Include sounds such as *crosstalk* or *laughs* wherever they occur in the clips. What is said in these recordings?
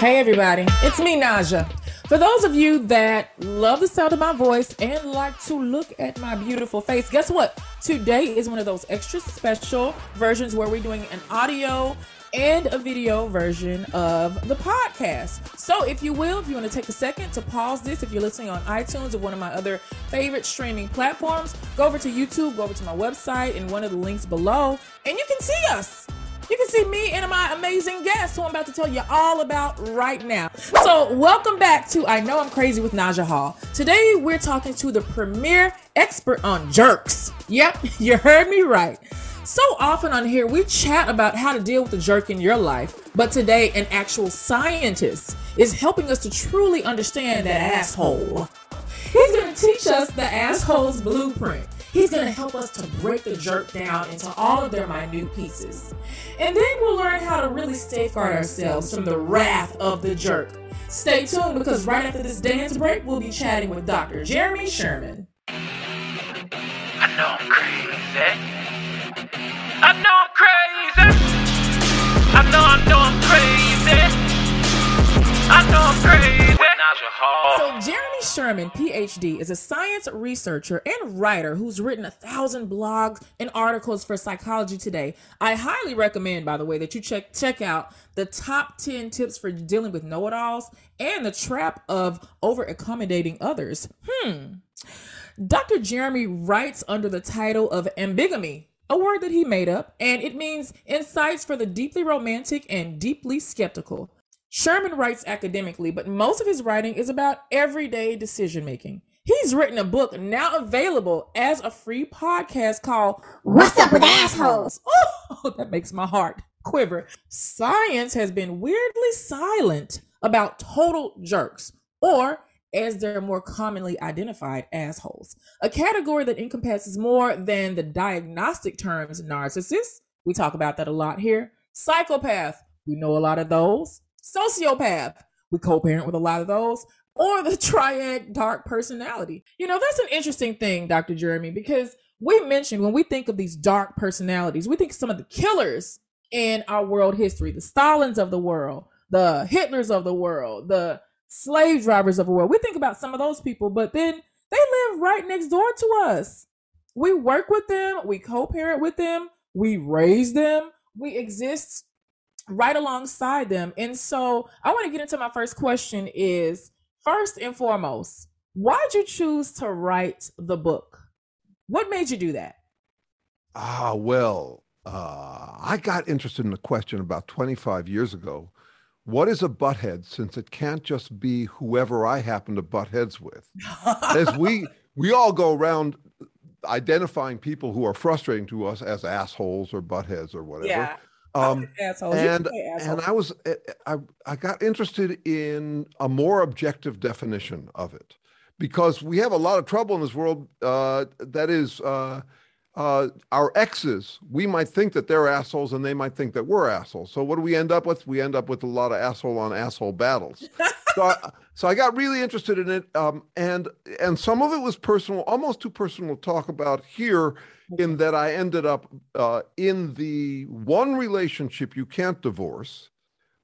Hey, everybody, it's me, Naja. For those of you that love the sound of my voice and like to look at my beautiful face, guess what? Today is one of those extra special versions where we're doing an audio and a video version of the podcast. So, if you will, if you want to take a second to pause this, if you're listening on iTunes or one of my other favorite streaming platforms, go over to YouTube, go over to my website, and one of the links below, and you can see us you can see me and my amazing guest who I'm about to tell you all about right now. So, welcome back to I Know I'm Crazy with Naja Hall. Today, we're talking to the premier expert on jerks. Yep, *laughs* you heard me right. So often on here, we chat about how to deal with the jerk in your life, but today, an actual scientist is helping us to truly understand that asshole. He's going to teach us the asshole's blueprint. He's going to help us to break the jerk down into all of their minute pieces. And then we'll learn how to really safeguard ourselves from the wrath of the jerk. Stay tuned because right after this dance break, we'll be chatting with Dr. Jeremy Sherman. I know I'm crazy. I know I'm crazy. I know, I know I'm crazy. I know I'm crazy. So, Jeremy Sherman, PhD, is a science researcher and writer who's written a thousand blogs and articles for Psychology Today. I highly recommend, by the way, that you check check out the top 10 tips for dealing with know-it-alls and the trap of over accommodating others. Hmm. Dr. Jeremy writes under the title of ambigamy, a word that he made up, and it means insights for the deeply romantic and deeply skeptical. Sherman writes academically, but most of his writing is about everyday decision making. He's written a book now available as a free podcast called What's Up with Assholes? Oh, *laughs* that makes my heart quiver. Science has been weirdly silent about total jerks, or as they're more commonly identified, assholes. A category that encompasses more than the diagnostic terms narcissist. We talk about that a lot here. Psychopath. We know a lot of those sociopath. We co parent with a lot of those. Or the *laughs* triad dark personality. You know, that's an interesting thing, Dr. Jeremy, because we mentioned when we think of these dark personalities, we think some of the killers in our world history, the Stalins of the world, the Hitlers of the world, the slave drivers of the world. We think about some of those people, but then they live right next door to us. We work with them, we co parent with them, we raise them, we exist right alongside them. And so I want to get into my first question is first and foremost, why'd you choose to write the book? What made you do that? Ah, well, uh, I got interested in the question about 25 years ago. What is a butthead since it can't just be whoever I happen to butt heads with? *laughs* As we we all go around identifying people who are frustrating to us as assholes or buttheads or whatever. Yeah. Um, *laughs* assholes. and and I was eh, I I got interested in a more objective definition of it because we have a lot of trouble in this world. Uh, that is, uh, uh, our exes. We might think that they're assholes, and they might think that we're assholes. So what do we end up with? We end up with a lot of asshole on asshole battles. *laughs* so I, so I got really interested in it, um, and and some of it was personal, almost too personal to talk about here in that I ended up uh, in the one relationship you can't divorce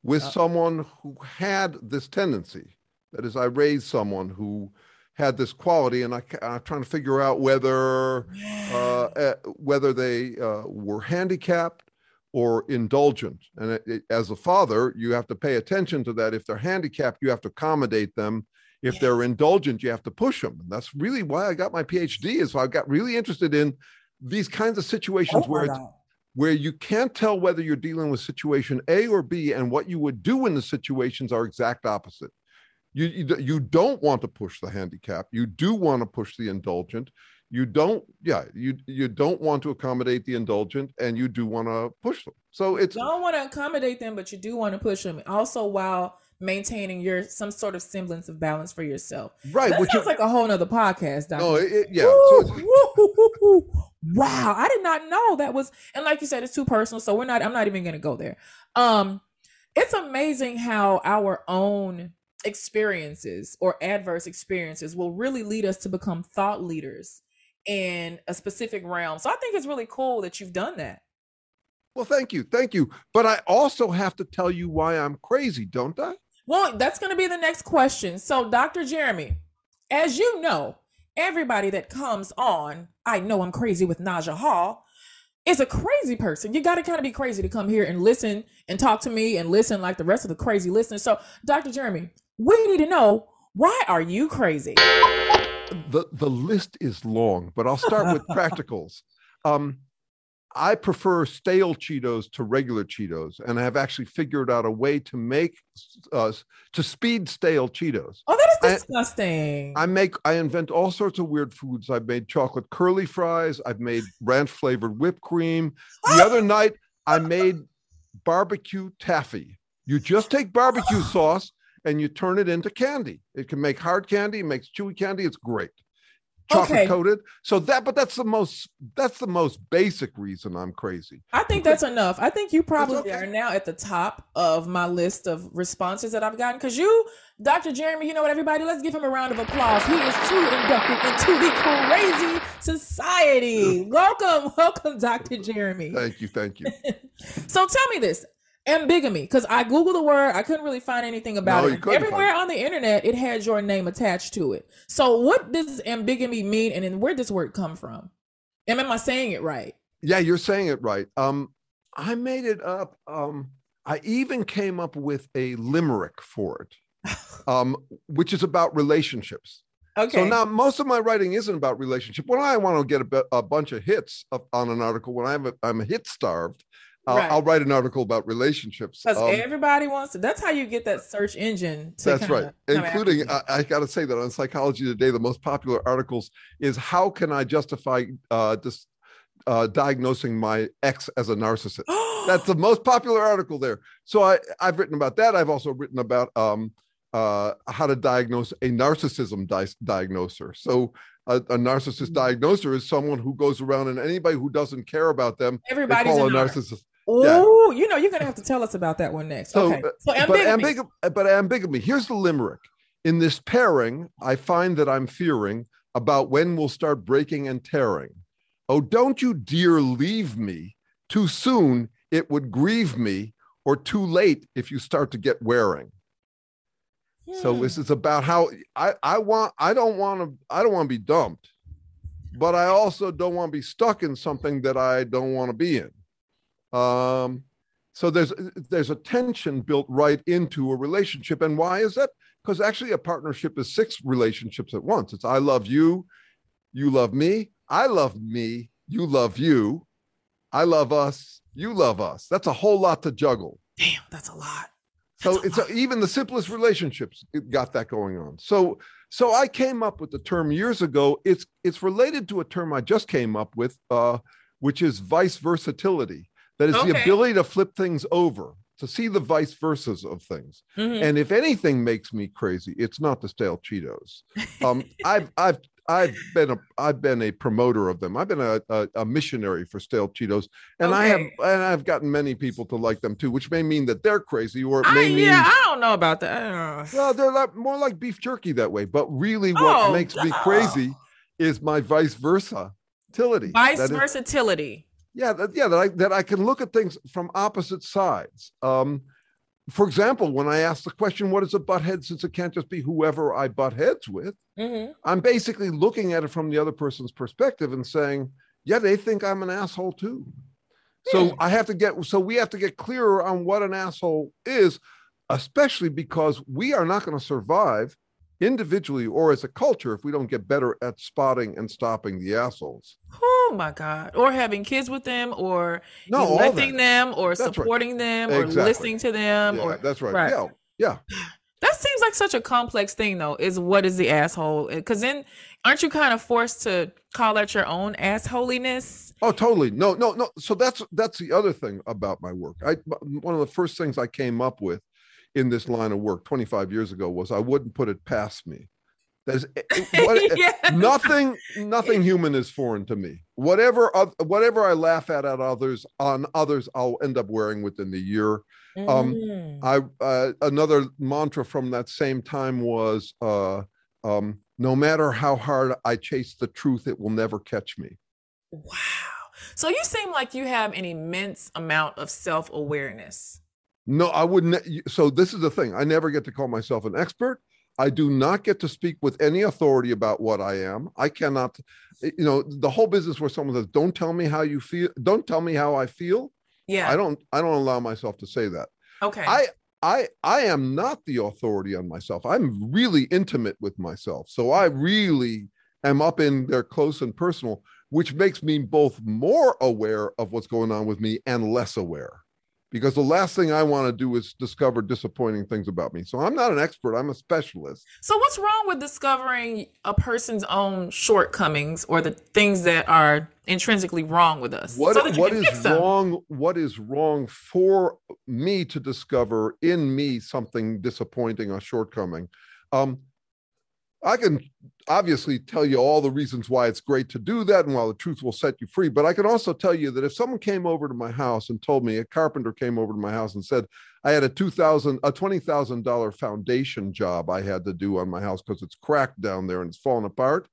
with Uh. someone who had this tendency. That is, I raised someone who had this quality, and I, am trying to figure out whether uh, uh, *sighs* whether they uh, were handicapped or indulgent. And it, it- as a father, you have to pay attention to that. If they're handicapped, you have to accommodate them. If they're indulgent, you have to push them. And that's really why I got my PhD. Is so I got really interested in these kinds of situations Oh where it's, where you can't tell whether you're dealing with situation A or B, and what you would do in the situations are exact opposite. You, you you don't want to push the handicap. You do want to push the indulgent. You don't, yeah, you you don't want to accommodate the indulgent, and you do want to push them. So it's you don't want to accommodate them, but you do want to push them. Also, while maintaining your some sort of semblance of balance for yourself. right, That which sounds is like a whole nother podcast, Doctor. no, it, it- yeah. Woo, So woo. wow, I did not know that was and like you said, it's too personal, so we're not I'm not even gonna go there. Um it's amazing how our own experiences or adverse experiences will really lead us to become thought leaders in a specific realm. So I think it's really cool that you've done that. well, thank you, thank you. But I also have to tell you why I'm crazy, don't I? Well, that's going to be the next question. So, Dr. Jeremy, as you know, everybody that comes on, I know I'm crazy with Naja Hall, is a crazy person. You got to kind of be crazy to come here and listen and talk to me and listen like the rest of the crazy listeners. So, Dr. Jeremy, we need to know why are you crazy? The the list is long, but I'll start with *laughs* practicals. Um, I prefer stale Cheetos to regular Cheetos, and I have actually figured out a way to make uh, to speed stale Cheetos. Oh, that I- disgusting. I make I invent all sorts of weird foods. I've made chocolate curly fries. I've made ranch flavored whipped cream. The other *laughs* night I made barbecue taffy. You just take barbecue *gasps* sauce and you turn it into candy. It can make hard candy, it makes chewy candy. It's great. Chocolate Okay. coated. So that, but that's the most that's the most basic reason I'm crazy. I think that's enough. I think you probably okay. are now at the top of my list of responses that I've gotten. Because you, Dr. Jeremy, you know what, everybody? Let's give him a round of applause. He is too inducted into the crazy society. *laughs* Welcome, welcome, Dr. Jeremy. Thank you, thank you. *laughs* So tell me this ambigamy, because I Googled the word, I couldn't really find anything about No, it. Everywhere on the internet, it had your name attached to it. So what does ambigamy mean, and then where does this word come from? Am, am I saying it right? Yeah, you're saying it right. Um, I made it up. Um, I even came up with a limerick for it, *laughs* um, which is about relationships. Okay. So now most of my writing isn't about relationship. When I want to get a, a bunch of hits of, on an article, when I'm a, I'm hit starved, I'll, Right. I'll write an article about relationships. Because Um, everybody wants to. That's how you get that search engine. To that's right. Including. I, I got to say that on Psychology Today, the most popular articles is how can I justify uh, dis, uh, diagnosing my ex as a narcissist? *gasps* That's the most popular article there. So I, I've written about that. I've also written about um, uh, how to diagnose a narcissism di- diagnoser. So a, a narcissist Mm. diagnoser is someone who goes around and anybody who doesn't care about them, they everybody's call a a narcissist. Ooh, you know, you're gonna have to tell us about that one next. So, okay. uh, So but ambigamy. ambig- but ambigamy. Here's the limerick. In this pairing, I find that I'm fearing about when we'll start breaking and tearing. Oh, don't you, dear, leave me. Too soon, it would grieve me, or too late if you start to get wearing. So Hmm. this is about how I, I want I don't want to I don't want to be dumped, but I also don't want to be stuck in something that I don't want to be in. Um, so there's there's a tension built right into a relationship, and why is that? Because actually, a partnership is six relationships at once. It's I love you, you love me, I love me, you love you, I love us, you love us. That's a whole lot to juggle. Damn, that's a lot. So a it's a, even the simplest relationships it got that going on. So so I came up with the term years ago. It's it's related to a term I just came up with, uh, which is vice versatility. That is the ability to flip things over, to see the vice versas of things. Mhm. And if anything makes me crazy, it's not the stale Cheetos. Um, *laughs* I've I've I've been a I've been a promoter of them. I've been a, a, a missionary for stale Cheetos, and I have and I've gotten many people to like them too, which may mean that they're crazy, or it I, may mean yeah, I don't know about that. Well, they're like, more like beef jerky that way. But really, what Oh, makes me oh. crazy is my vice versatility. Vice versatility. Yeah, that, yeah, that I that I can look at things from opposite sides. Um, for example, when I ask the question, "What is a butt head?" Since it can't just be whoever I butt heads with, hmm I'm basically looking at it from the other person's perspective and saying, "Yeah, they think I'm an asshole too." So Hmm. I have to get so we have to get clearer on what an asshole is, especially because we are not going to survive individually or as a culture if we don't get better at spotting and stopping the assholes. Oh my God. Or having kids with them, or No, electing them, or That's right. supporting them, or Exactly. listening to them, Yeah, or that's right. right. Yeah, yeah. *sighs* that seems like such a complex thing, though. Is what is the asshole? Because then, aren't you kind of forced to call out your own assholiness? Oh, totally. No, no, no. So that's that's the other thing about my work. I one of the first things I came up with in this line of work 25 years ago was I wouldn't put it past me. There's *laughs* what, Yeah. nothing nothing human is foreign to me. Whatever whatever I laugh at at others on others I'll end up wearing within the year. Um, Mm. I uh, another mantra from that same time was uh, um, no matter how hard I chase the truth, it will never catch me. Wow. So you seem like you have an immense amount of self awareness. No, I wouldn't. So this is the thing. I never get to call myself an expert. I do not get to speak with any authority about what I am. I cannot, eh, you know, the whole business where someone says, "Don't tell me how you feel. Don't tell me how I feel." Yeah. I don't. I don't allow myself to say that. okay. I I I am not the authority on myself. I'm really intimate with myself. So I really am up in there close and personal, which makes me both more aware of what's going on with me and less aware. Because the last thing I want to do is discover disappointing things about me. So I'm not an expert, I'm a specialist. so what's wrong with discovering a person's own shortcomings or the things that are intrinsically wrong with us? What so that you what can is fix them? wrong what is wrong for me to discover in me something disappointing or shortcoming? Um I can obviously tell you all the reasons why it's great to do that and why the truth will set you free. But I can also tell you that if someone came over to my house and told me a carpenter came over to my house and said I had a two thousand a twenty thousand dollar foundation job I had to do on my house because it's cracked down there and it's falling apart,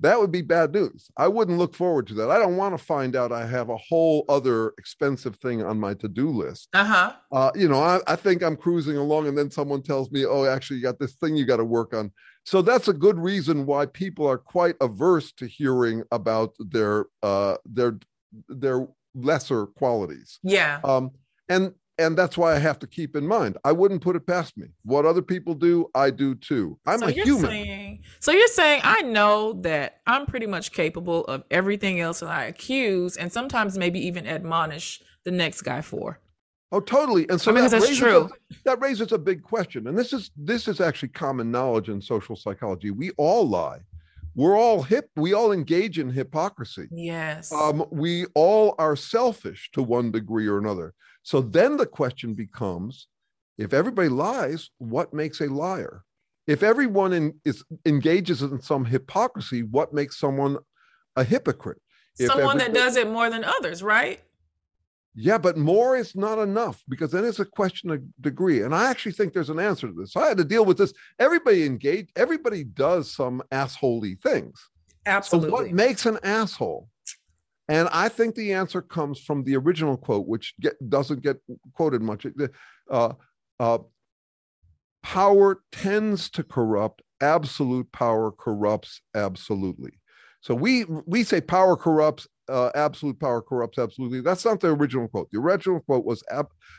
that would be bad news. I wouldn't look forward to that. I don't want to find out I have a whole other expensive thing on my to-do list. Uh-huh. Uh, you know, I, I think I'm cruising along, and then someone tells me, "Oh, actually, you got this thing you got to work on." So that's a good reason why people are quite averse to hearing about their uh, their their lesser qualities. Yeah. Um, and and that's why I have to keep in mind. I wouldn't put it past me. What other people do, I do too. I'm so a human. Saying, so you're saying I know that I'm pretty much capable of everything else that I accuse and sometimes maybe even admonish the next guy for. Oh, totally. And so I mean, that that's raises true. A, that raises a big question. And this is this is actually common knowledge in social psychology. We all lie. We're all hip. We all engage in hypocrisy. Yes. Um, we all are selfish to one degree or another. So then the question becomes: If everybody lies, what makes a liar? If everyone in, is engages in some hypocrisy, what makes someone a hypocrite? If Someone that does it more than others, right? Yeah, but more is not enough because then it's a question of degree. And I actually think there's an answer to this. So I had to deal with this. Everybody engaged, everybody does some assholey things. Absolutely. So what makes an asshole? And I think the answer comes from the original quote, which get, doesn't get quoted much. Uh, uh, power tends to corrupt. Absolute power corrupts absolutely. So we we say power corrupts. Uh, absolute power corrupts absolutely. That's not the original quote. The original quote was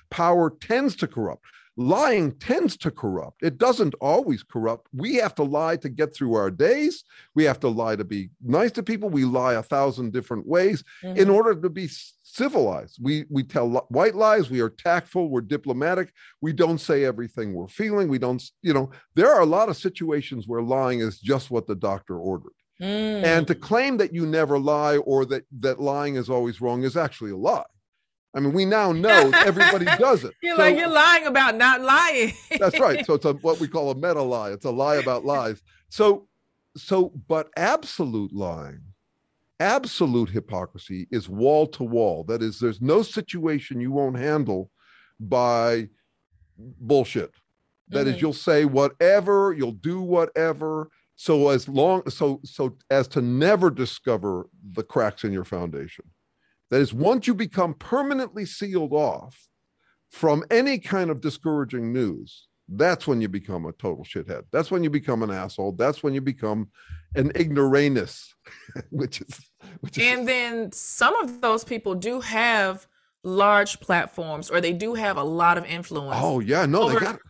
power tends to corrupt. Lying tends to corrupt. It doesn't always corrupt. We have to lie to get through our days. We have to lie to be nice to people. We lie a thousand different ways in Mhm. order to be civilized. We we tell li- white lies. We are tactful. We're diplomatic. We don't say everything we're feeling. We don't. You know, there are a lot of situations where lying is just what the doctor ordered. Mm. And to claim that you never lie or that that lying is always wrong is actually a lie. I mean, we now *laughs* know everybody does it. you're So- like you're lying about not lying. that's right. So it's a, *laughs* what we call a meta lie. It's a lie about lies. So, so, but absolute lying, absolute hypocrisy is wall to wall. That is, there's no situation you won't handle by bullshit. That is, Mhm. you'll say whatever, you'll do whatever. So as long, so so as to never discover the cracks in your foundation. That is, once you become permanently sealed off from any kind of discouraging news, that's when you become a total shithead. That's when you become an asshole. That's when you become an ignoramus, *laughs* which is which is and then some of those people do have large platforms or they do have a lot of influence oh yeah, no, Over- they got it.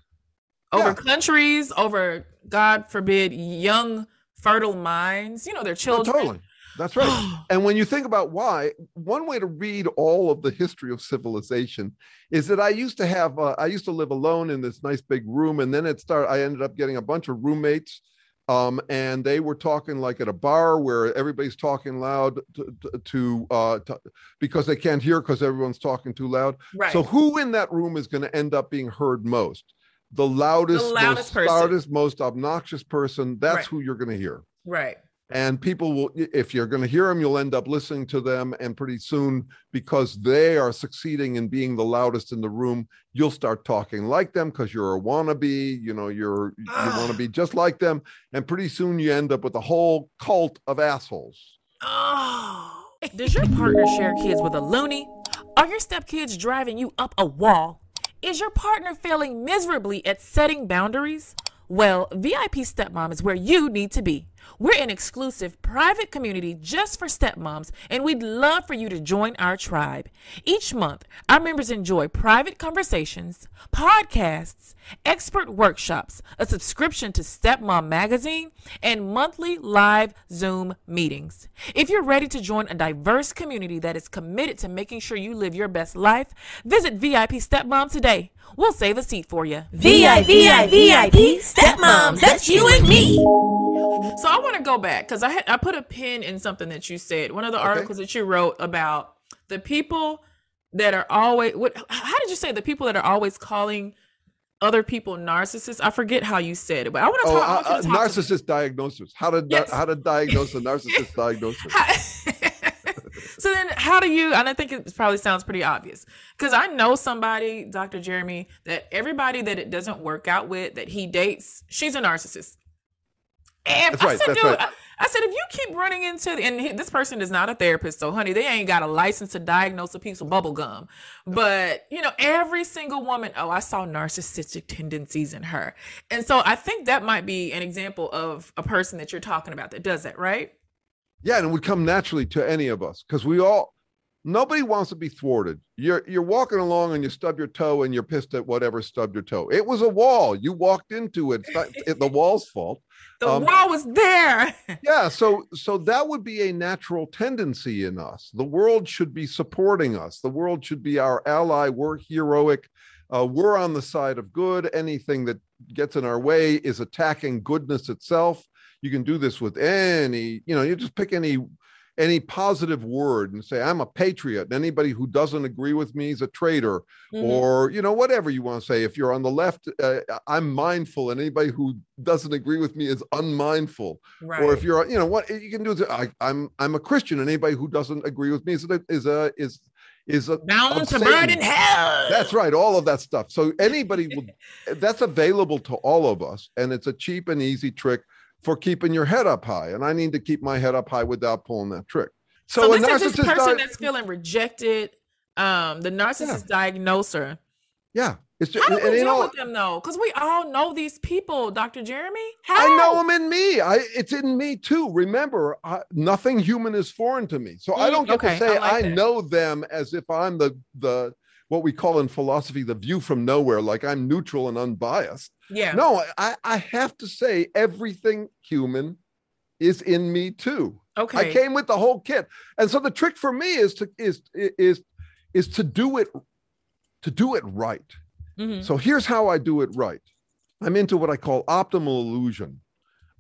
Over yeah. countries, over God forbid, young fertile minds. You know, their Oh, children. totally. That's right. *sighs* And when you think about why, one way to read all of the history of civilization is that I used to have, uh, I used to live alone in this nice big room, and then it started. I ended up getting a bunch of roommates, um, and they were talking like at a bar where everybody's talking loud to, to, to, uh, to because they can't hear because everyone's talking too loud. right. So who in that room is going to end up being heard most? The loudest, The loudest most, person. loudest, most obnoxious person. That's Right. who you're going to hear right. and people will if you're going to hear them you'll end up listening to them and pretty soon because they are succeeding in being the loudest in the room you'll start talking like them because you're a wannabe you know you're you want to be just like them and pretty soon you end up with a whole cult of assholes Oh. *laughs* Does your partner share kids with a loony? Are your stepkids driving you up a wall? Is your partner failing miserably at setting boundaries? Well, VIP Stepmom is where you need to be. We're an exclusive private community just for stepmoms, and we'd love for you to join our tribe. Each month, our members enjoy private conversations, podcasts, expert workshops, a subscription to Stepmom Magazine, and monthly live Zoom meetings. If you're ready to join a diverse community that is committed to making sure you live your best life, visit VIP Stepmom today. We'll save a seat for you. VIP, VIP, stepmoms, that's you and me. So I want to go back because I had, I put a pin in something that you said. One of the articles that you wrote about the people that are always what? How did you say the people that are always calling other people narcissists? I forget how you said it, but I want to Oh, talk. Uh, uh, to talk to narcissist diagnosis. How to Yes. how to diagnose a narcissist *laughs* diagnosis. *laughs* so then how do you and i think it probably sounds pretty obvious because i know somebody dr jeremy that everybody that it doesn't work out with that he dates she's a narcissist and That's I said, that's dude, right. I, I said, if you keep running into, and he, this person is not a therapist, so honey, they ain't got a license to diagnose a piece of bubble gum. But, you know, every single woman, oh, I saw narcissistic tendencies in her. And so I think that might be an example of a person that you're talking about that does that, right? Yeah, and it would come naturally to any of us because we all nobody wants to be thwarted. You're you're walking along and you stub your toe and you're pissed at whatever stubbed your toe. It was a wall. You walked into it. It's *laughs* it, the wall's fault. The Um, wall was there. *laughs* Yeah, so so that would be a natural tendency in us. The world should be supporting us. The world should be our ally. We're heroic. Uh, we're on the side of good. Anything that gets in our way is attacking goodness itself. You can do this with any, you know, you just pick any any positive word and say i'm a patriot and anybody who doesn't agree with me is a traitor Mhm. or you know whatever you want to say if you're on the left uh, i'm mindful and anybody who doesn't agree with me is unmindful right. or if you're you know what you can do is I, i'm i'm a christian and anybody who doesn't agree with me is a is a is is a of to burn in hell. that's right all of that stuff so *laughs* anybody will that's available to all of us and it's a cheap and easy trick for keeping your head up high and i need to keep my head up high without pulling that trick So, so, a narcissist person di- that's feeling rejected. Um, the narcissist diagnoser. yeah it's just How do we deal know with them though? Because we all know these people, Dr. Jeremy. How? I know them in me. I it's in me too. Remember, I, nothing human is foreign to me. So I don't get okay, to say I like I, know them as if I'm the the what we call in philosophy the view from nowhere, like I'm neutral and unbiased. Yeah. No, I I have to say everything human is in me too. Okay. I came with the whole kit. And so the trick for me is to is is is to do it to do it right. Mhm. So here's how I do it right. I'm into what I call optimal illusion.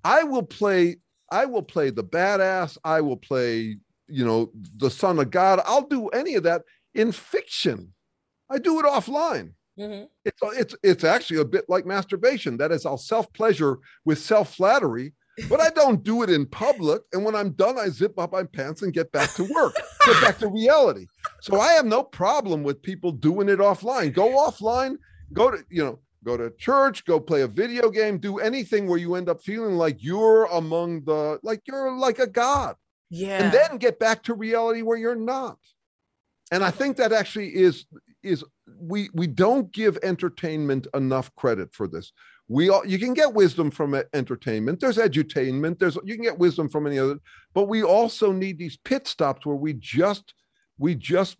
I will play I will play the badass, I will play, you know, the son of God. I'll do any of that in fiction. I do it offline. Mhm. It's it's it's actually a bit like masturbation. That is, I'll self-pleasure with self-flattery, but I don't do it in public. And when I'm done, I zip up my pants and get back to work, get back to reality. So I have no problem with people doing it offline. Go offline, go to, you know, go to church, go play a video game, do anything where you end up feeling like you're among the like you're like a god Yeah. and then get back to reality where you're not and i think that actually is is we we don't give entertainment enough credit for this. We all you can get wisdom from entertainment. There's edutainment. There's you can get wisdom from any other but we also need these pit stops where we just we just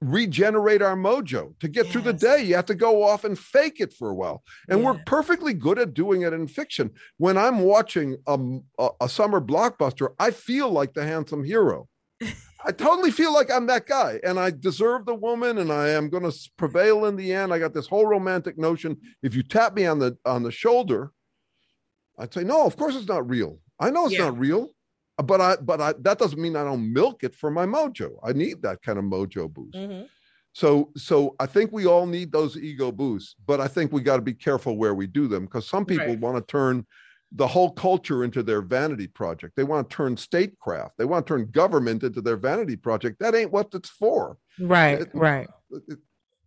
regenerate our mojo. To get through the day you have to go off and fake it for a while. And we're perfectly good at doing it in fiction. When i'm watching a, a, a summer blockbuster i feel like the handsome hero *laughs* i totally feel like i'm that guy and i deserve the woman and i am going to prevail in the end i got this whole romantic notion if you tap me on the on the shoulder i'd say no of course it's not real i know it's Yeah. not real but i but i that doesn't mean i don't milk it for my mojo i need that kind of mojo boost Mhm. so so I think we all need those ego boosts, but I think we got to be careful where we do them because some people Right. want to turn the whole culture into their vanity project. They want to turn statecraft. They want to turn government into their vanity project. That ain't what it's for. Right. It- Right. It- it-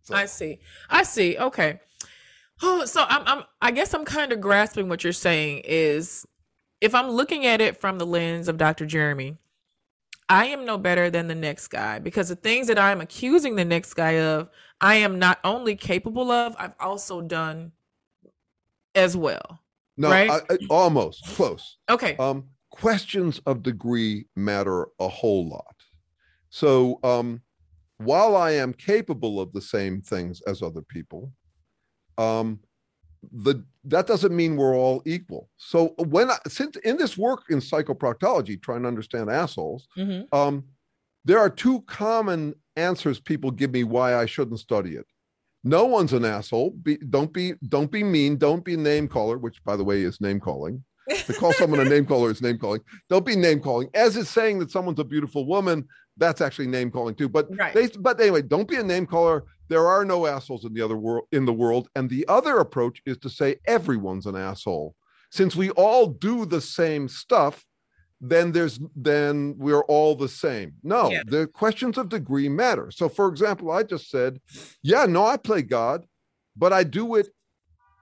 so- I see. I see. Okay. Oh, so I'm, I'm I guess I'm kind of grasping what you're saying is if I'm looking at it from the lens of Dr. Jeremy, I am no better than the next guy because the things that I'm accusing the next guy of, I am not only capable of, I've also done as well. No, Right? I, I- almost close. Okay. Um, questions of degree matter a whole lot. So um, while I am capable of the same things as other people, um, the that doesn't mean we're all equal. So when I, since in this work in psychoproctology, trying to understand assholes, hmm um, there are two common answers people give me why I shouldn't study it. No one's an asshole. Be, don't be don't be mean. Don't be name caller, which by the way is name calling. To call *laughs* someone a name caller is name calling. Don't be name calling. As is saying that someone's a beautiful woman, that's actually name calling too. But Right. they, but anyway, don't be a name caller. There are no assholes in the other world in the world. And the other approach is to say everyone's an asshole. Since we all do the same stuff, then there's then we're all the same. No, Yeah. the questions of degree matter. So for example, I just said, yeah, no, I play God, but I do it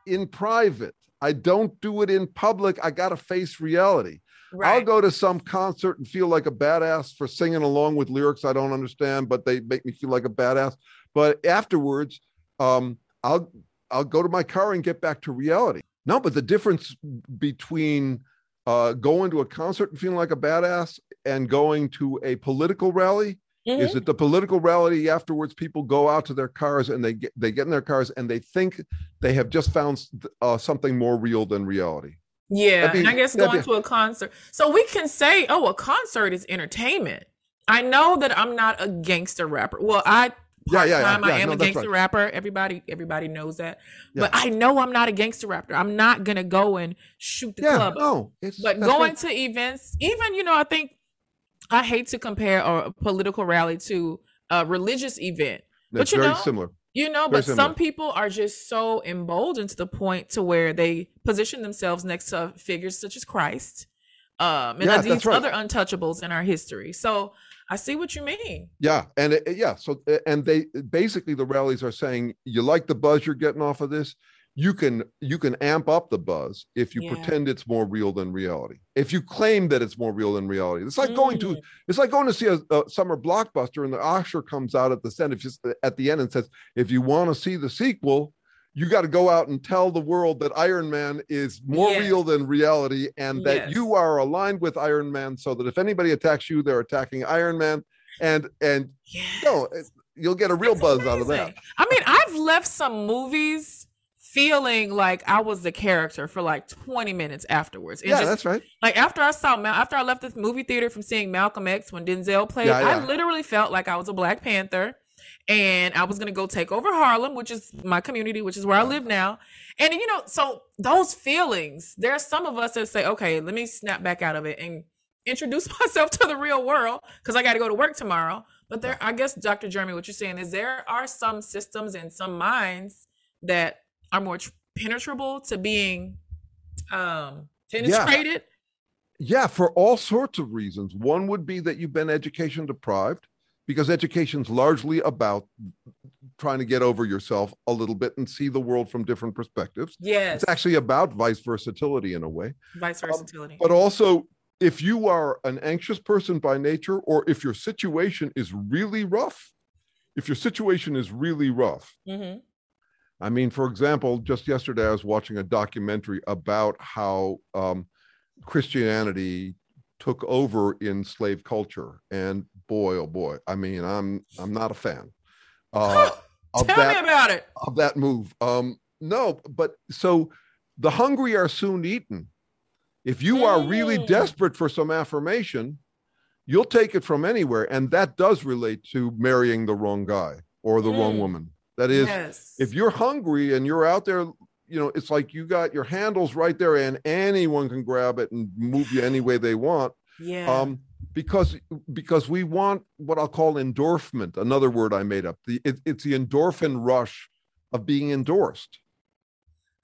in private. I don't do it in public. I got to face reality. I'll go to some concert and feel like a badass for singing along with lyrics I don't understand, but they make me feel like a badass. But afterwards, um, I'll I'll go to my car and get back to reality. No, but the difference between uh, going to a concert and feeling like a badass and going to a political rally Mhm. is that the political rally afterwards people go out to their cars and they get they get in their cars and they think they have just found uh, something more real than reality. Yeah, That'd and I guess going be- to a concert. So we can say, oh, a concert is entertainment. I know that I'm not a gangster rapper. Well, I Yeah, yeah, yeah, part-time, I am no, a gangster right. rapper. Everybody, everybody knows that. Yeah. But I know I'm not a gangster rapper. I'm not gonna go and shoot the Yeah, club. no, it's But going right. to events, even you know, I think I hate to compare a political rally to a religious event. But you very know, similar. You know, Very but similar. some people are just so emboldened to the point to where they position themselves next to figures such as Christ, um, and Yeah, these right. other untouchables in our history. So I see what you mean. Yeah, and it, yeah, so and they basically the rallies are saying you like the buzz you're getting off of this, you can you can amp up the buzz if you Yeah. pretend it's more real than reality. If you claim that it's more real than reality, it's like going to Mm. it's like going to see a, a summer blockbuster and the usher comes out at the end, if just at the end and says, if you want to see the sequel. You got to go out and tell the world that Iron Man is more Yes. real than reality and that Yes. you are aligned with Iron Man so that if anybody attacks you, they're attacking Iron Man. And and Yeah. no, you'll get a real It's buzz out of that. I mean, I've left some movies feeling like I was the character for like 20 minutes afterwards. And Yeah, just that's right. Like after I saw Mal- after I left this movie theater from seeing Malcolm X when Denzel played, Yeah, I literally felt like I was a Black Panther, and I was gonna go take over Harlem, which is my community, which is where I live now. And you know, so those feelings, there are some of us that say, okay, let me snap back out of it and introduce *laughs* myself to the real world because I got to go to work tomorrow. But there, I guess, Dr. Jeremy, what you're saying is there are some systems and some minds that are more tr- penetrable to being um penetrated. Yeah, for all sorts of reasons. One would be that you've been education deprived because education's largely about trying to get over yourself a little bit and see the world from different perspectives. Yes. It's actually about vice versatility in a way. vice versatility. But also, if you are an anxious person by nature, or if your situation is really rough, if your situation is really rough, hmm I mean, for example, just yesterday I was watching a documentary about how um, Christianity took over in slave culture, and boy, oh boy, I mean, I'm I'm not a fan *laughs* uh, of Tell that me about it. of that move. Um, no, but so the hungry are soon eaten. If you are really Mm. desperate for some affirmation, you'll take it from anywhere, and that does relate to marrying the wrong guy or the wrong Mm. woman. That is, yes. if you're hungry and you're out there, you know, it's like you got your handles right there and anyone can grab it and move you any way they want. yeah. Um, because because we want what I'll call endorphment, another word I made up. The it, it's the endorphin rush of being endorsed.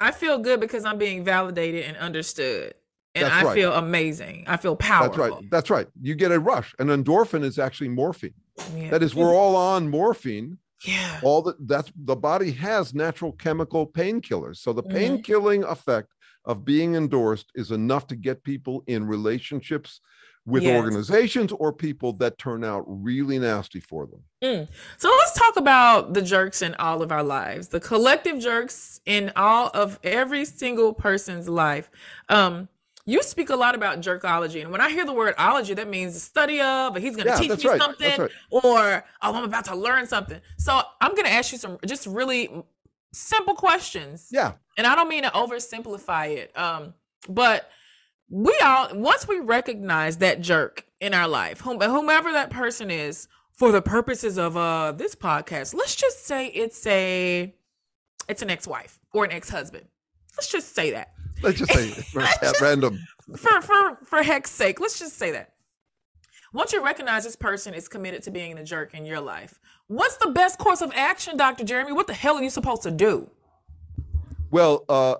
I feel good because I'm being validated and understood. And That's I right. feel amazing. I feel powerful. That's right. That's right. You get a rush. An endorphin is actually morphine. Yeah. That is, we're all on morphine. yeah. All that that's the body has natural chemical painkillers. So the Mhm. pain killing effect of being endorsed is enough to get people in relationships with Yes. organizations or people that turn out really nasty for them. Mm. So let's talk about the jerks in all of our lives, the collective jerks in all of every single person's life. Um, you speak a lot about jerkology, and when I hear the word ology, that means the study of, or he's going to Yeah, teach me right. something, right. or oh, I'm about to learn something. So I'm going to ask you some just really simple questions Yeah. and I don't mean to oversimplify it. Um, but we all once we recognize that jerk in our life, whom, whomever that person is, for the purposes of uh this podcast, let's just say it's a it's an ex-wife or an ex-husband. Let's just say that. Let's just say *laughs* random. For for for heck's sake, let's just say that. Once you recognize this person is committed to being a jerk in your life, what's the best course of action, Dr. Jeremy? What the hell are you supposed to do? Well, uh,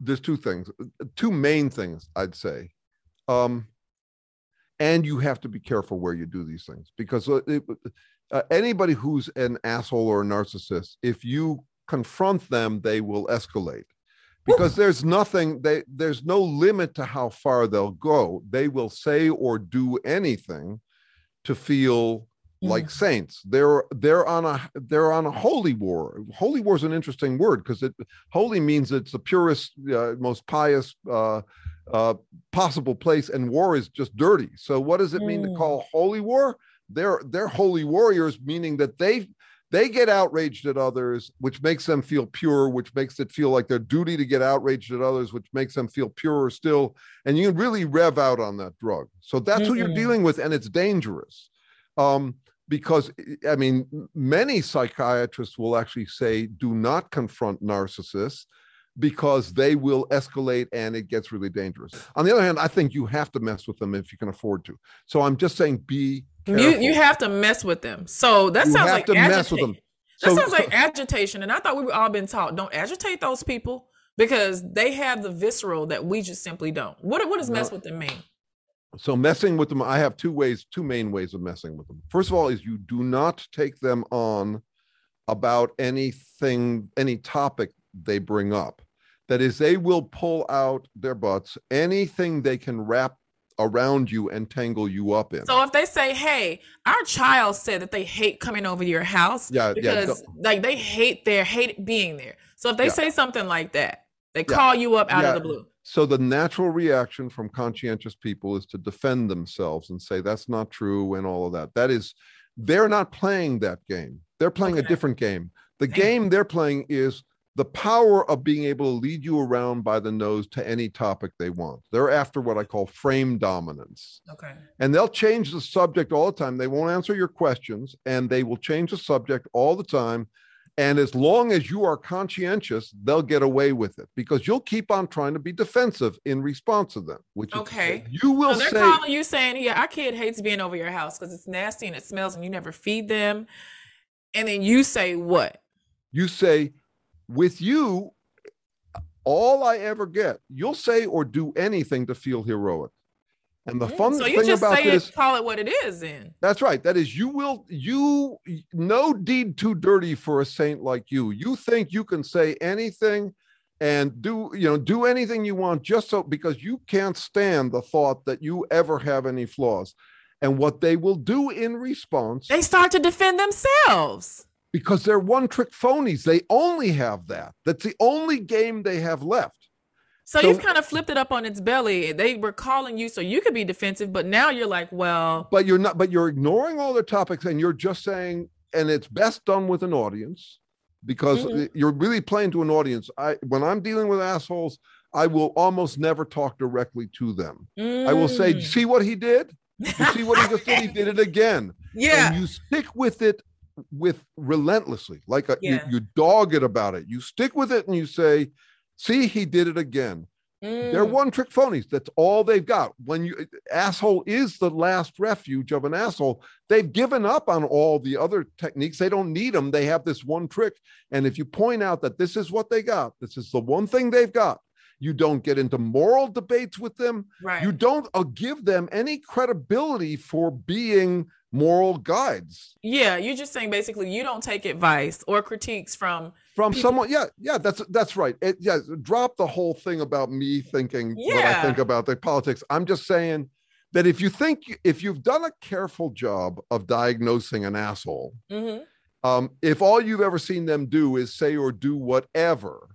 there's two things, two main things I'd say. Um, and you have to be careful where you do these things because uh, it, uh, anybody who's an asshole or a narcissist, if you confront them, they will escalate because there's nothing they there's no limit to how far they'll go. They will say or do anything to feel like saints. They're they're on a they're on a holy war. Holy war is an interesting word because it holy means it's the purest, uh, most pious uh, uh, possible place, and war is just dirty. So what does it mean to Mm. call holy war? They're they're holy warriors, meaning that they they get outraged at others, which makes them feel pure, which makes it feel like their duty to get outraged at others, which makes them feel purer still. And you really rev out on that drug. So that's who you're dealing with, and it's dangerous. Um, because I mean, many psychiatrists will actually say, do not confront narcissists because they will escalate and it gets really dangerous. On the other hand, I think you have to mess with them if you can afford to. So I'm just saying, be You careful. you have to mess with them. So that You sounds have like to mess with them. agitation. That So- sounds like agitation, and I thought we were all been taught don't agitate those people because they have the visceral that we just simply don't. What what does mess No. with them mean? So messing with them, I have two ways, two main ways of messing with them. First of all, is you do not take them on about anything, any topic they bring up. That is, they will pull out their butts anything they can wrap around you and tangle you up in. So if they say, "Hey, our child said that they hate coming over to your house Yeah, yeah, because like they hate their hate being there," so if they Yeah. say something like that, they Yeah. call you up out Yeah. of the blue. So the natural reaction from conscientious people is to defend themselves and say that's not true and all of that. That is, they're not playing that game. They're playing a different game. The Damn. game they're playing is the power of being able to lead you around by the nose to any topic they want. They're after what I call frame dominance. Okay. And they'll change the subject all the time. They won't answer your questions and they will change the subject all the time. And as long as you are conscientious, they'll get away with it because you'll keep on trying to be defensive in response to them, which is Okay. you will say. So they're say, calling you saying, "Yeah, our kid hates being over your house because it's nasty and it smells, and you never feed them." And then you say, "What?" you say, with you, all I ever get, you'll say or do anything to feel heroic. And the Mm, fun so you thing just about say this, it, call it what it is. Then That's right. That is, you will, you, no deed too dirty for a saint like you. You think you can say anything and do, you know, do anything you want just so because you can't stand the thought that you ever have any flaws. And what they will do in response, they start to defend themselves. because they're one trick phonies, they only have that. That's the only game they have left. So, So- you've kind of flipped it up on its belly. They were calling you so you could be defensive, but now you're like, well, but you're not but you're ignoring all the topics and you're just saying and it's best done with an audience because Mhm. you're really playing to an audience i when i'm dealing with assholes i will almost never talk directly to them i will say mm. see what he did you see what he just did he *laughs* did it again yeah, and you stick with it with relentlessly like a, Yeah. you, you dog it about it you stick with it and you say see he did it again they're Mm. one trick phonies. That's all they've got. When you asshole is the last refuge of an asshole, they've given up on all the other techniques. They don't need them. They have this one trick. And if you point out that this is what they got, this is the one thing they've got, you don't get into moral debates with them. right. You don't uh, give them any credibility for being moral guides yeah, you're just saying basically you don't take advice or critiques from. from People- someone. Yeah, yeah, that's that's right. It, yeah, drop the whole thing about me thinking what I think about the politics. I'm just saying that if you think if you've done a careful job of diagnosing an asshole, Mhm. um, if all you've ever seen them do is say or do whatever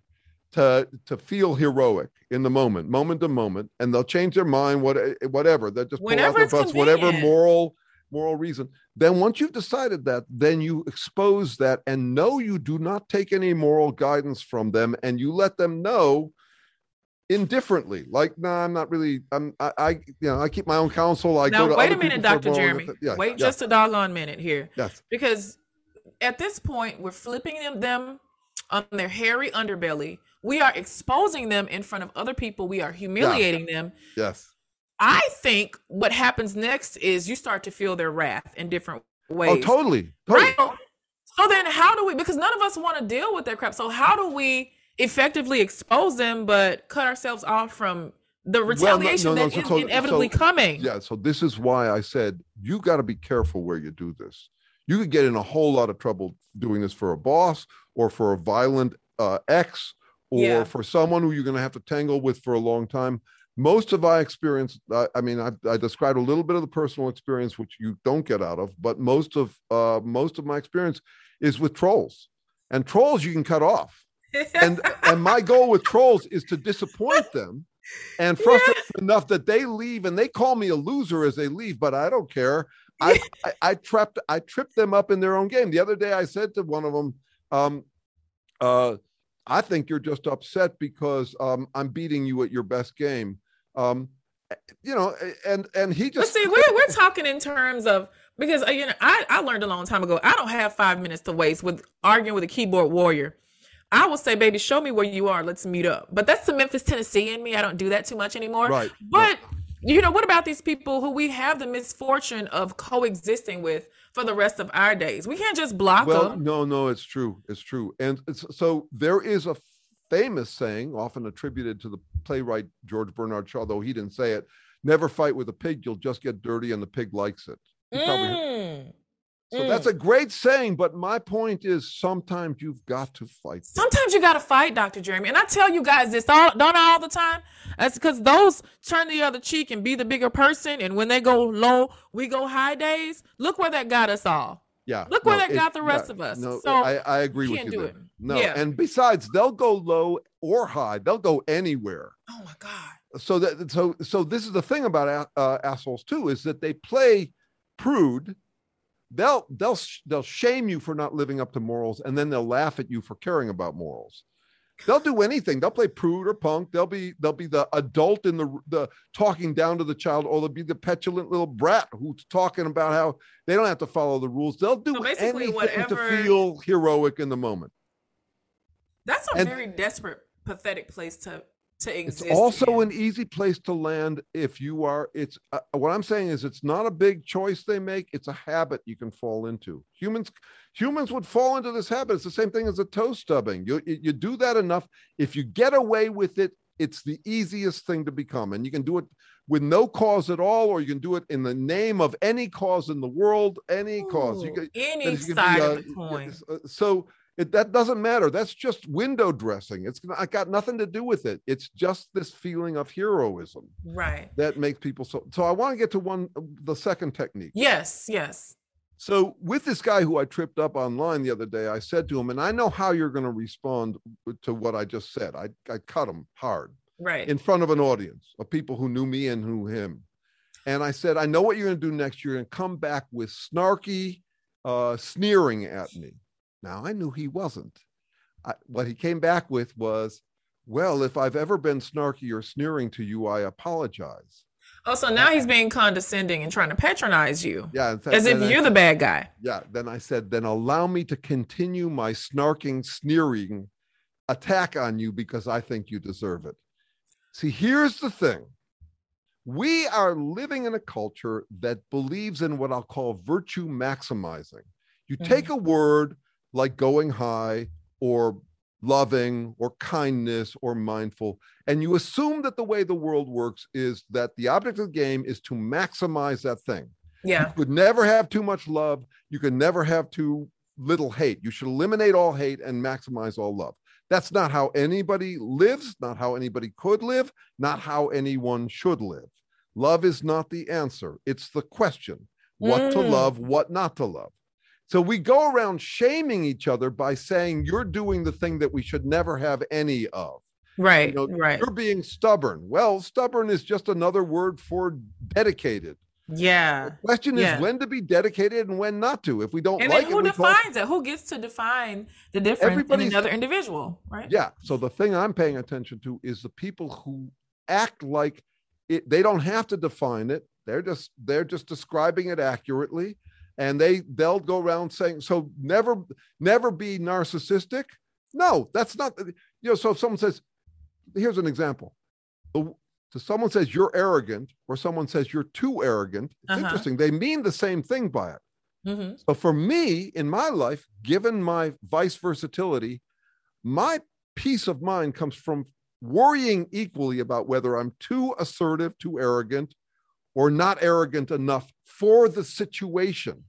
to to feel heroic in the moment, moment to moment, and they'll change their mind, what whatever, they'll just pull out their butts, whatever moral moral reason. Then once you've decided that, then you expose that and know you do not take any moral guidance from them, and you let them know indifferently like no i'm not really i'm i, I you know i keep my own counsel i now go to wait a minute, Dr. Jeremy. yeah, wait yeah, just a doggone minute here. yes because at this point we're flipping them, them on their hairy underbelly we are exposing them in front of other people we are humiliating them yes i think what happens next is you start to feel their wrath in different ways oh totally totally right so then how do we because none of us want to deal with that crap so how do we effectively expose them but cut ourselves off from the no, retaliation no, that so- is inevitably so- coming Yeah, so this is why I said you got to be careful where you do this. You could get in a whole lot of trouble doing this for a boss or for a violent uh, ex or Yeah. for someone who you're going to have to tangle with for a long time. Most of my experience, I, I mean, I, I described a little bit of the personal experience, which you don't get out of, but most of uh, most of my experience is with trolls, and trolls you can cut off. And *laughs* and my goal with trolls is to disappoint them and frustrate them enough that they leave and they call me a loser as they leave, but I don't care. I, I, I trapped, I tripped them up in their own game. The other day I said to one of them, um, uh, I think you're just upset because um, I'm beating you at your best game. Um, you know, and and he But just see, we're we're talking in terms of because uh, you know I I learned a long time ago. I don't have five minutes to waste with arguing with a keyboard warrior. I will say, baby, show me where you are. Let's meet up. But that's the Memphis, Tennessee in me. I don't do that too much anymore. Right. But you know, what about these people who we have the misfortune of coexisting with for the rest of our days? We can't just block well them. no no it's true it's true and it's, so there is a famous saying often attributed to the playwright george bernard shaw though he didn't say it never fight with a pig you'll just get dirty and the pig likes it You probably heard- Mm. so that's a great saying but my point is sometimes you've got to fight. Sometimes you gotta fight, Dr. Jeremy. And I tell you guys this all don't I all the time. That's because those turn the other cheek and be the bigger person. And when they go low, we go high days. Look where that got us all. yeah Look where that it- got the rest of us. no So, i, I agree with can't you do it. No Yeah. and besides they'll go low or high. They'll go anywhere. Oh my God. so that so so this is the thing about uh, assholes too is that they play prude. They'll they'll they'll shame you for not living up to morals and then they'll laugh at you for caring about morals. They'll do anything. They'll play prude or punk. They'll be they'll be the adult in the the talking down to the child or they'll be the petulant little brat who's talking about how they don't have to follow the rules. They'll do So basically anything whatever- to feel heroic in the moment That's a And- very desperate, pathetic place to to exist. it's also in. an easy place to land if you are it's uh, what i'm saying is it's not a big choice they make it's a habit you can fall into humans humans would fall into this habit it's the same thing as a toe stubbing you you do that enough if you get away with it it's the easiest thing to become and you can do it with no cause at all or you can do it in the name of any cause in the world any cause you can, any side uh, of the coin. uh, so it, that doesn't matter. That's just window dressing. It's not- got nothing to do with it. It's just this feeling of heroism Right. that makes people so. So I want to get to one, the second technique. Yes, yes. So with this guy who I tripped up online the other day, I said to him, and I know how you're going to respond to what I just said. I, I cut him hard Right. in front of an audience of people who knew me and knew him. And I said, I know what you're going to do next. You're going to come back with snarky, uh, sneering at me. Now I knew he wasn't. I, what he came back with was, well, if I've ever been snarky or sneering to you, I apologize. oh, so now he's being condescending and trying to patronize you. Yeah. fact, As if you're the bad guy. yeah. Then I said, then allow me to continue my snarking, sneering attack on you because I think you deserve it. See, here's the thing. We are living in a culture that believes in what I'll call virtue maximizing. You take mm-hmm. a word like going high or loving or kindness or mindful, and you assume that the way the world works is that the object of the game is to maximize that thing. Yeah. You could never have too much love. You could never have too little hate. You should eliminate all hate and maximize all love. That's not how anybody lives, not how anybody could live, not how anyone should live. Love is not the answer, it's the question what to Mm. love, what not to love. So we go around shaming each other by saying you're doing the thing that we should never have any of. Right. You know, right. You're being stubborn. Well, stubborn is just another word for dedicated. Yeah. The question Yeah. is when to be dedicated and when not to. If we don't And like who it, call- defines it? Who gets to define the difference in another individual? Right. Yeah. So the thing I'm paying attention to is the people who act like it, they don't have to define it. They're just they're just describing it accurately, and they they'll go around saying so. Never never be narcissistic. No, that's not. You know. So if someone says, here's an example. So someone says you're arrogant, or someone says you're too arrogant. It's Uh-huh. interesting. They mean the same thing by it. hmm So for me, in my life, given my vice versatility, my peace of mind comes from worrying equally about whether I'm too assertive, too arrogant, or not arrogant enough for the situation.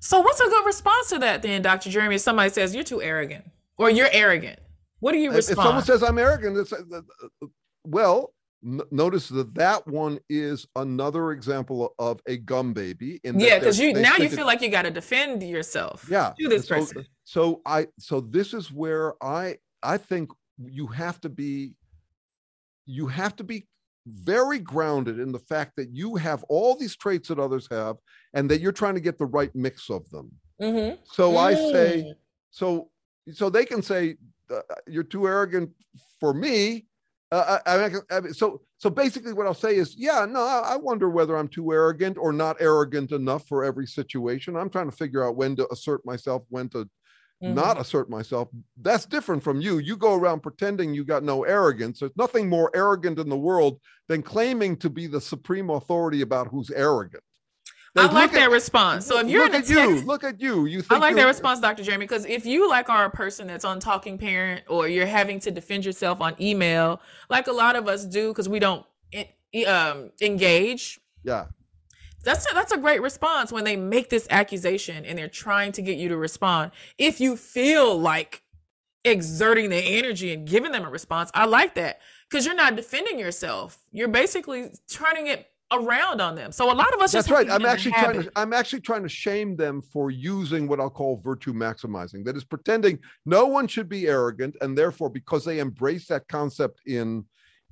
So what's a good response to that then, Dr. Jeremy? If somebody says you're too arrogant or you're arrogant, what do you If- If someone says I'm arrogant, it's uh, uh, well. n- Notice that that one is another example of a gum baby. Yeah, because you now you feel like you got to defend yourself. yeah To this so, person. so i so this is where i i think you have to be you have to be very grounded in the fact that you have all these traits that others have and that you're trying to get the right mix of them. Mm-hmm. so i say so so they can say uh, you're too arrogant for me. Uh, I, I, I mean, so so basically what i'll say is yeah no I, I wonder whether i'm too arrogant or not arrogant enough for every situation. I'm trying to figure out when to assert myself when to Mm-hmm. not assert myself that's different from you you go around pretending you got no arrogance there's nothing more arrogant in the world than claiming to be the supreme authority about who's arrogant I Look like that response. So if you're look at you look at you you I like that response, Dr. Jeremy, because if you like are a person that's on talking parent or you're having to defend yourself on email, like a lot of us do, because we don't um, engage. yeah That's a, that's a great response when they make this accusation and they're trying to get you to respond. If you feel like exerting the energy and giving them a response, I like that because you're not defending yourself. You're basically turning it around on them. So a lot of us That's right. I'm get in the actually trying to. I'm actually trying to shame them for using what I'll call virtue maximizing. That is pretending no one should be arrogant, and therefore, because they embrace that concept in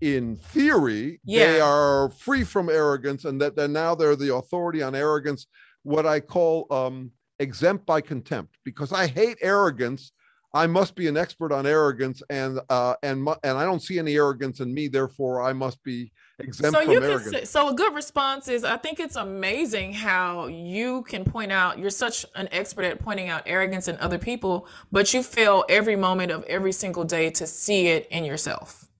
in theory, they are free from arrogance, and that then now they're the authority on arrogance. What I call um, exempt by contempt, because I hate arrogance. I must be an expert on arrogance, and uh, and and I don't see any arrogance in me. Therefore, I must be exempt so from you can arrogance. say, so a good response is i think it's amazing how you can point out you're such an expert at pointing out arrogance in other people but you fail every moment of every single day to see it in yourself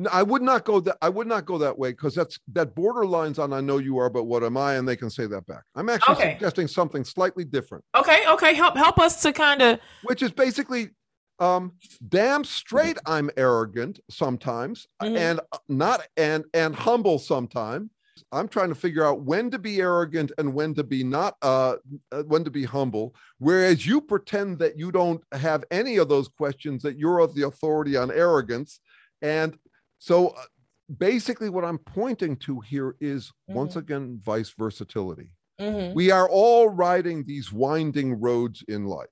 No, I would not go that I would not go that way because that's that borderlines on I know you are, but what am I? And they can say that back. I'm actually Okay. suggesting something slightly different, okay okay help help us to kind of which is basically um damn straight I'm arrogant sometimes Mhm. and uh, not and and humble sometimes. I'm trying to figure out when to be arrogant and when to be not uh uh, when to be humble whereas you pretend that you don't have any of those questions that you're of the authority on arrogance and so uh, basically what i'm pointing to here is once again vice versatility. Mhm. we are all riding these winding roads in life.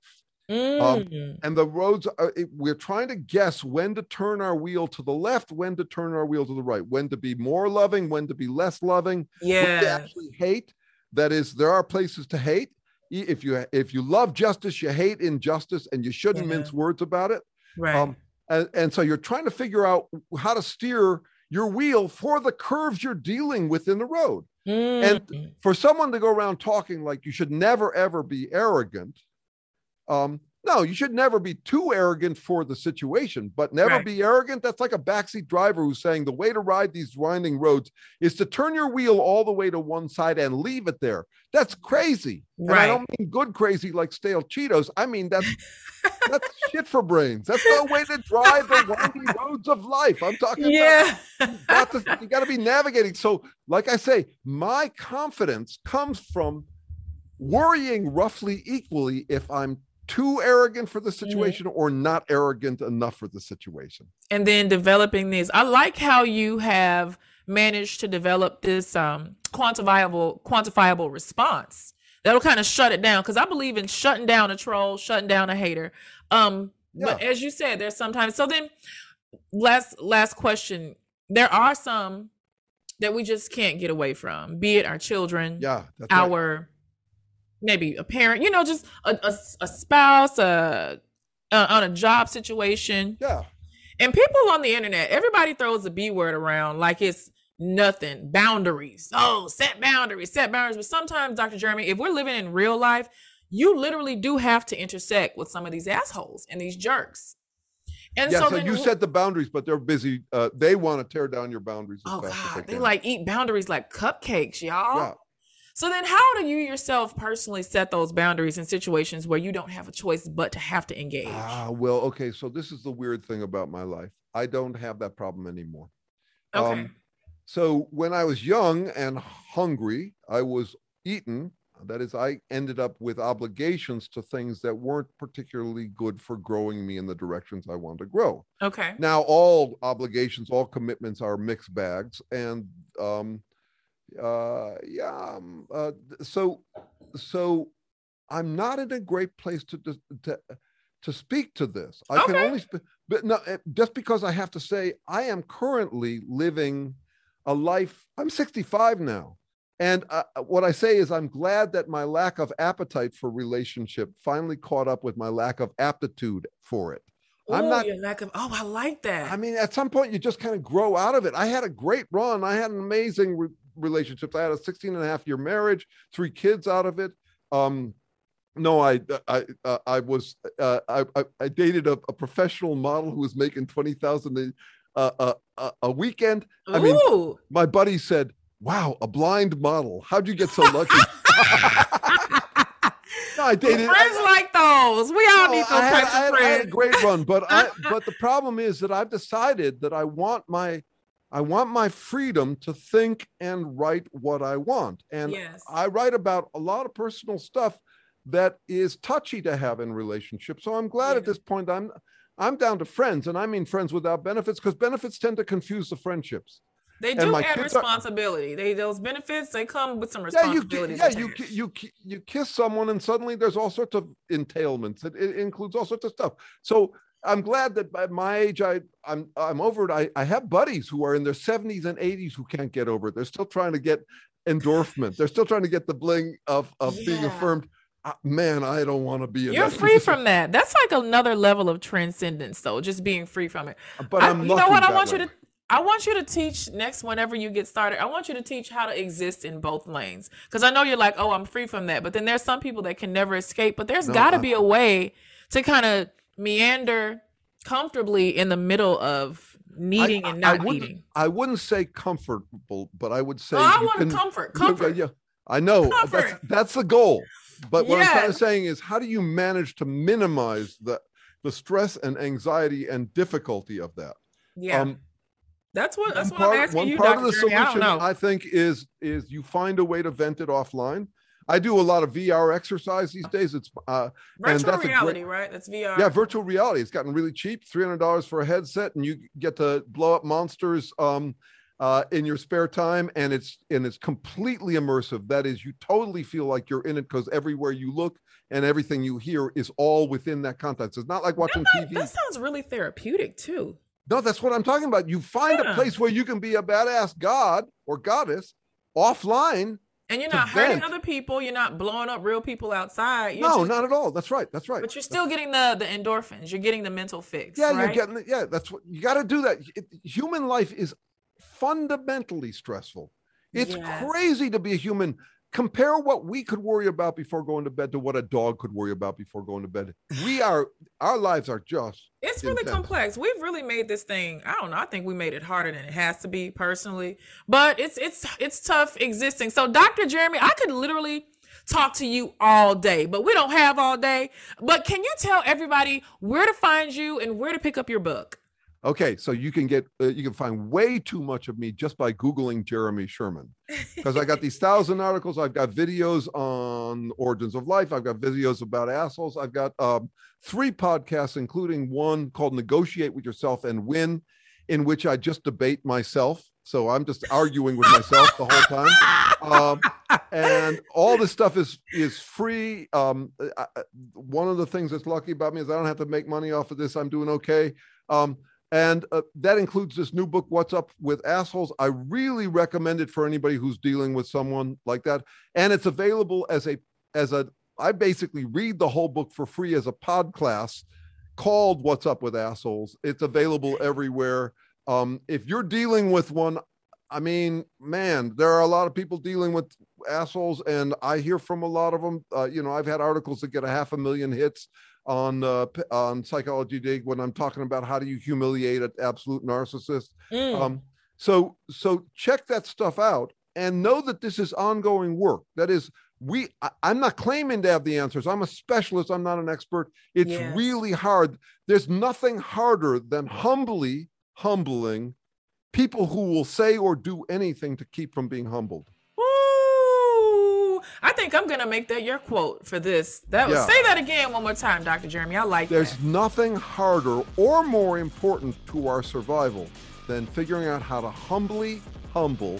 Mm. and the roads are, it- we're trying to guess when to turn our wheel to the left when to turn our wheel to the right when to be more loving when to be less loving. When to yeah. actually hate that is there are places to hate. If you if you love justice you hate injustice and you shouldn't Yeah. mince words about it. Right. Um, and, and so you're trying to figure out how to steer your wheel for the curves you're dealing with in the road and- Mm. for someone to go around talking like you should never ever be arrogant um no you should never be too arrogant for the situation but never Right. be arrogant. That's like a backseat driver who's saying the way to ride these winding roads is to turn your wheel all the way to one side and leave it there. That's crazy. And i don't mean good crazy like stale cheetos. I mean that's *laughs* that's shit for brains. That's no way to drive the winding *laughs* roads of life. I'm talking about yeah. got to, you got to be navigating. So, like I say, my confidence comes from worrying roughly equally if I'm too arrogant for the situation or not arrogant enough for the situation. and then developing these. I like how you have managed to develop this um, quantifiable quantifiable response that'll kind of shut it down because I believe in shutting down a troll, shutting down a hater. Um, but as you said, there's sometimes so then last last question. There are some that we just can't get away from, be it our children, Yeah, that's right. Maybe a parent, you know, just a, a, a spouse, a, a on a job situation. Yeah, And people on the internet, everybody throws the B word around like it's nothing. Boundaries. Oh, set boundaries, set boundaries. But sometimes, Dr. Jeremy, if we're living in real life, you literally do have to intersect with some of these assholes and these jerks. And yeah. so, So, then you set the boundaries, but they're busy. Uh, they want to tear down your boundaries. As Oh God, they can. like eat boundaries like cupcakes, y'all. So then how do you yourself personally set those boundaries in situations where you don't have a choice but to have to engage? Ah, well, okay. So this is the weird thing about my life. I don't have that problem anymore. okay. Um, so when I was young and hungry, I was eaten. That is, I ended up with obligations to things that weren't particularly good for growing me in the directions I wanted to grow. okay. Now, all obligations, all commitments are mixed bags, and um, uh, yeah. Um, uh, so, so I'm not in a great place to to to, to speak to this. I can only, sp- but no, eh, just because I have to say I am currently living a life. I'm 65 now. And uh, what I say is, I'm glad that my lack of appetite for relationship finally caught up with my lack of aptitude for it. I'm not- your lack of oh, I like that. I mean, at some point, you just kind of grow out of it. I had a great run. I had an amazing re- relationships. I had a 16 and a half year marriage, three kids out of it. Um, no, I I uh, I was uh, I, I I dated a, a professional model who was making twenty thousand a, a a weekend. I mean, my buddy said, "Wow, a blind model. How'd you get so lucky?" *laughs* no, I dated. I- friends like those. We all no, need those I had, types I of had- I had a great run, but I *laughs* but the problem is that I've decided that I want my I want my freedom to think and write what I want. And Yes. I write about a lot of personal stuff that is touchy to have in relationships. So I'm glad at this point I'm I'm down to friends, and I mean friends without benefits because benefits tend to confuse the friendships. They do add kids are- responsibility. They those benefits they come with some Yeah, you responsibilities. yeah you you you kiss someone, and suddenly there's all sorts of entailments. It, it includes all sorts of stuff. So I'm glad that by my age, I I'm I'm over it. I, I have buddies who are in their 70s and 80s who can't get over it. They're still trying to get endorphin. They're still trying to get the bling of of being affirmed. Uh, man, I don't want to be in You're free from that. That's like another level of transcendence, though. Just being free from it. But I- I'm you know what? I want way. you to. I want you to teach next whenever you get started. I want you to teach how to exist in both lanes because I know you're like, oh, I'm free from that. But then there's some people that can never escape. But there's No, got to be a way to kind of meander comfortably in the middle of needing and I not wouldn't, needing. I wouldn't say comfortable, but I would say Oh, I want can- comfort. Comfort. Yeah, I know. That's, Comfort. that's the goal. But what I'm kind of saying is, how do you manage to minimize the the stress and anxiety and difficulty of that? Yeah, Um, that's what that's what I'm part, asking one you, part Dr. of the. I don't solution, know. I, think, is is you find a way to vent it offline. I do a lot of VR exercise these days. It's uh, and Virtual that's a great- reality, right? That's VR. yeah, virtual reality. It's gotten really cheap, three hundred dollars for a headset, and you get to blow up monsters um, uh, in your spare time, and it's and it's completely immersive. That is, you totally feel like you're in it because everywhere you look and everything you hear is all within that context. It's not like watching TV. That sounds really therapeutic too. No, that's what I'm talking about. You find Yeah. a place where you can be a badass god or goddess offline. And you're not hurting other people. You're not blowing up real people outside. You're no, just- not at all. That's right. That's right. But you're still getting the the endorphins. You're getting the mental fix. Yeah, right? you're getting it. Yeah, that's what you got to do. That It- human life is fundamentally stressful. It's Yes. crazy to be a human. Compare what we could worry about before going to bed to what a dog could worry about before going to bed. We *sighs* are our lives are just It's really intense. complex. We've really made this thing. I don't know. I think we made it harder than it has to be personally. But it's it's it's tough existing. So Dr. Jeremy, I could literally talk to you all day, but we don't have all day. But can you tell everybody where to find you and where to pick up your book? Okay. So you can get uh, you can find way too much of me just by googling Jeremy Sherman *laughs* because I got these thousand articles. I've got videos on origins of life. I've got videos about assholes. I've got um, three podcasts, including one called "Negotiate with Yourself and Win," in which I just debate myself. So I'm just arguing with myself the whole time. Um, and all this stuff is is free. Um, I, one of the things that's lucky about me is I don't have to make money off of this. I'm doing okay. Um, and uh, that includes this new book, What's Up with Assholes. I really recommend it for anybody who's dealing with someone like that. And it's available as a as a I basically read the whole book for free as a pod class called What's Up with Assholes. It's available everywhere. Um, if you're dealing with one, I mean, man, there are a lot of people dealing with assholes, and I hear from a lot of them. Uh, you know, I've had articles that get a half a million hits on uh, on Psychology Dig when I'm talking about how do you humiliate an absolute narcissist. Mm. Um, so so check that stuff out and know that this is ongoing work. That is we I, am not claiming to have the answers i'm a specialist i'm not an expert it's yes. really hard there's nothing harder than humbly humbling people who will say or do anything to keep from being humbled I think I'm gonna make that your quote for this. That yeah. say that again one more time, Dr. Jeremy. I like it. There's that. nothing harder or more important to our survival than figuring out how to humbly humble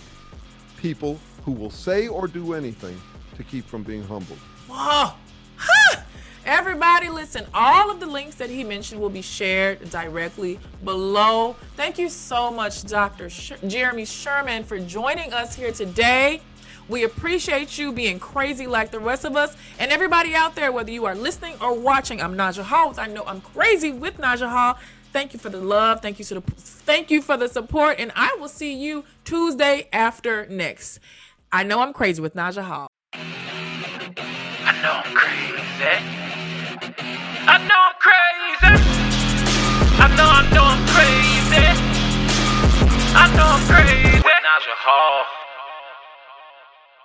people who will say or do anything to keep from being humbled. Whoa. Huh. Everybody, listen, all of the links that he mentioned will be shared directly below. Thank you so much, Dr. Sh- Jeremy Sherman, for joining us here today. We appreciate you being crazy like the rest of us. And everybody out there, whether you are listening or watching, I'm Naja Hall. I know I'm crazy with Naja Hall. Thank you for the love. Thank you for the thank you for the support. And I will see you Tuesday after next. I know I'm crazy with Naja Hall. I know I'm crazy. I know I'm crazy. I know, I know I'm crazy. I know I'm crazy. Naja Hall.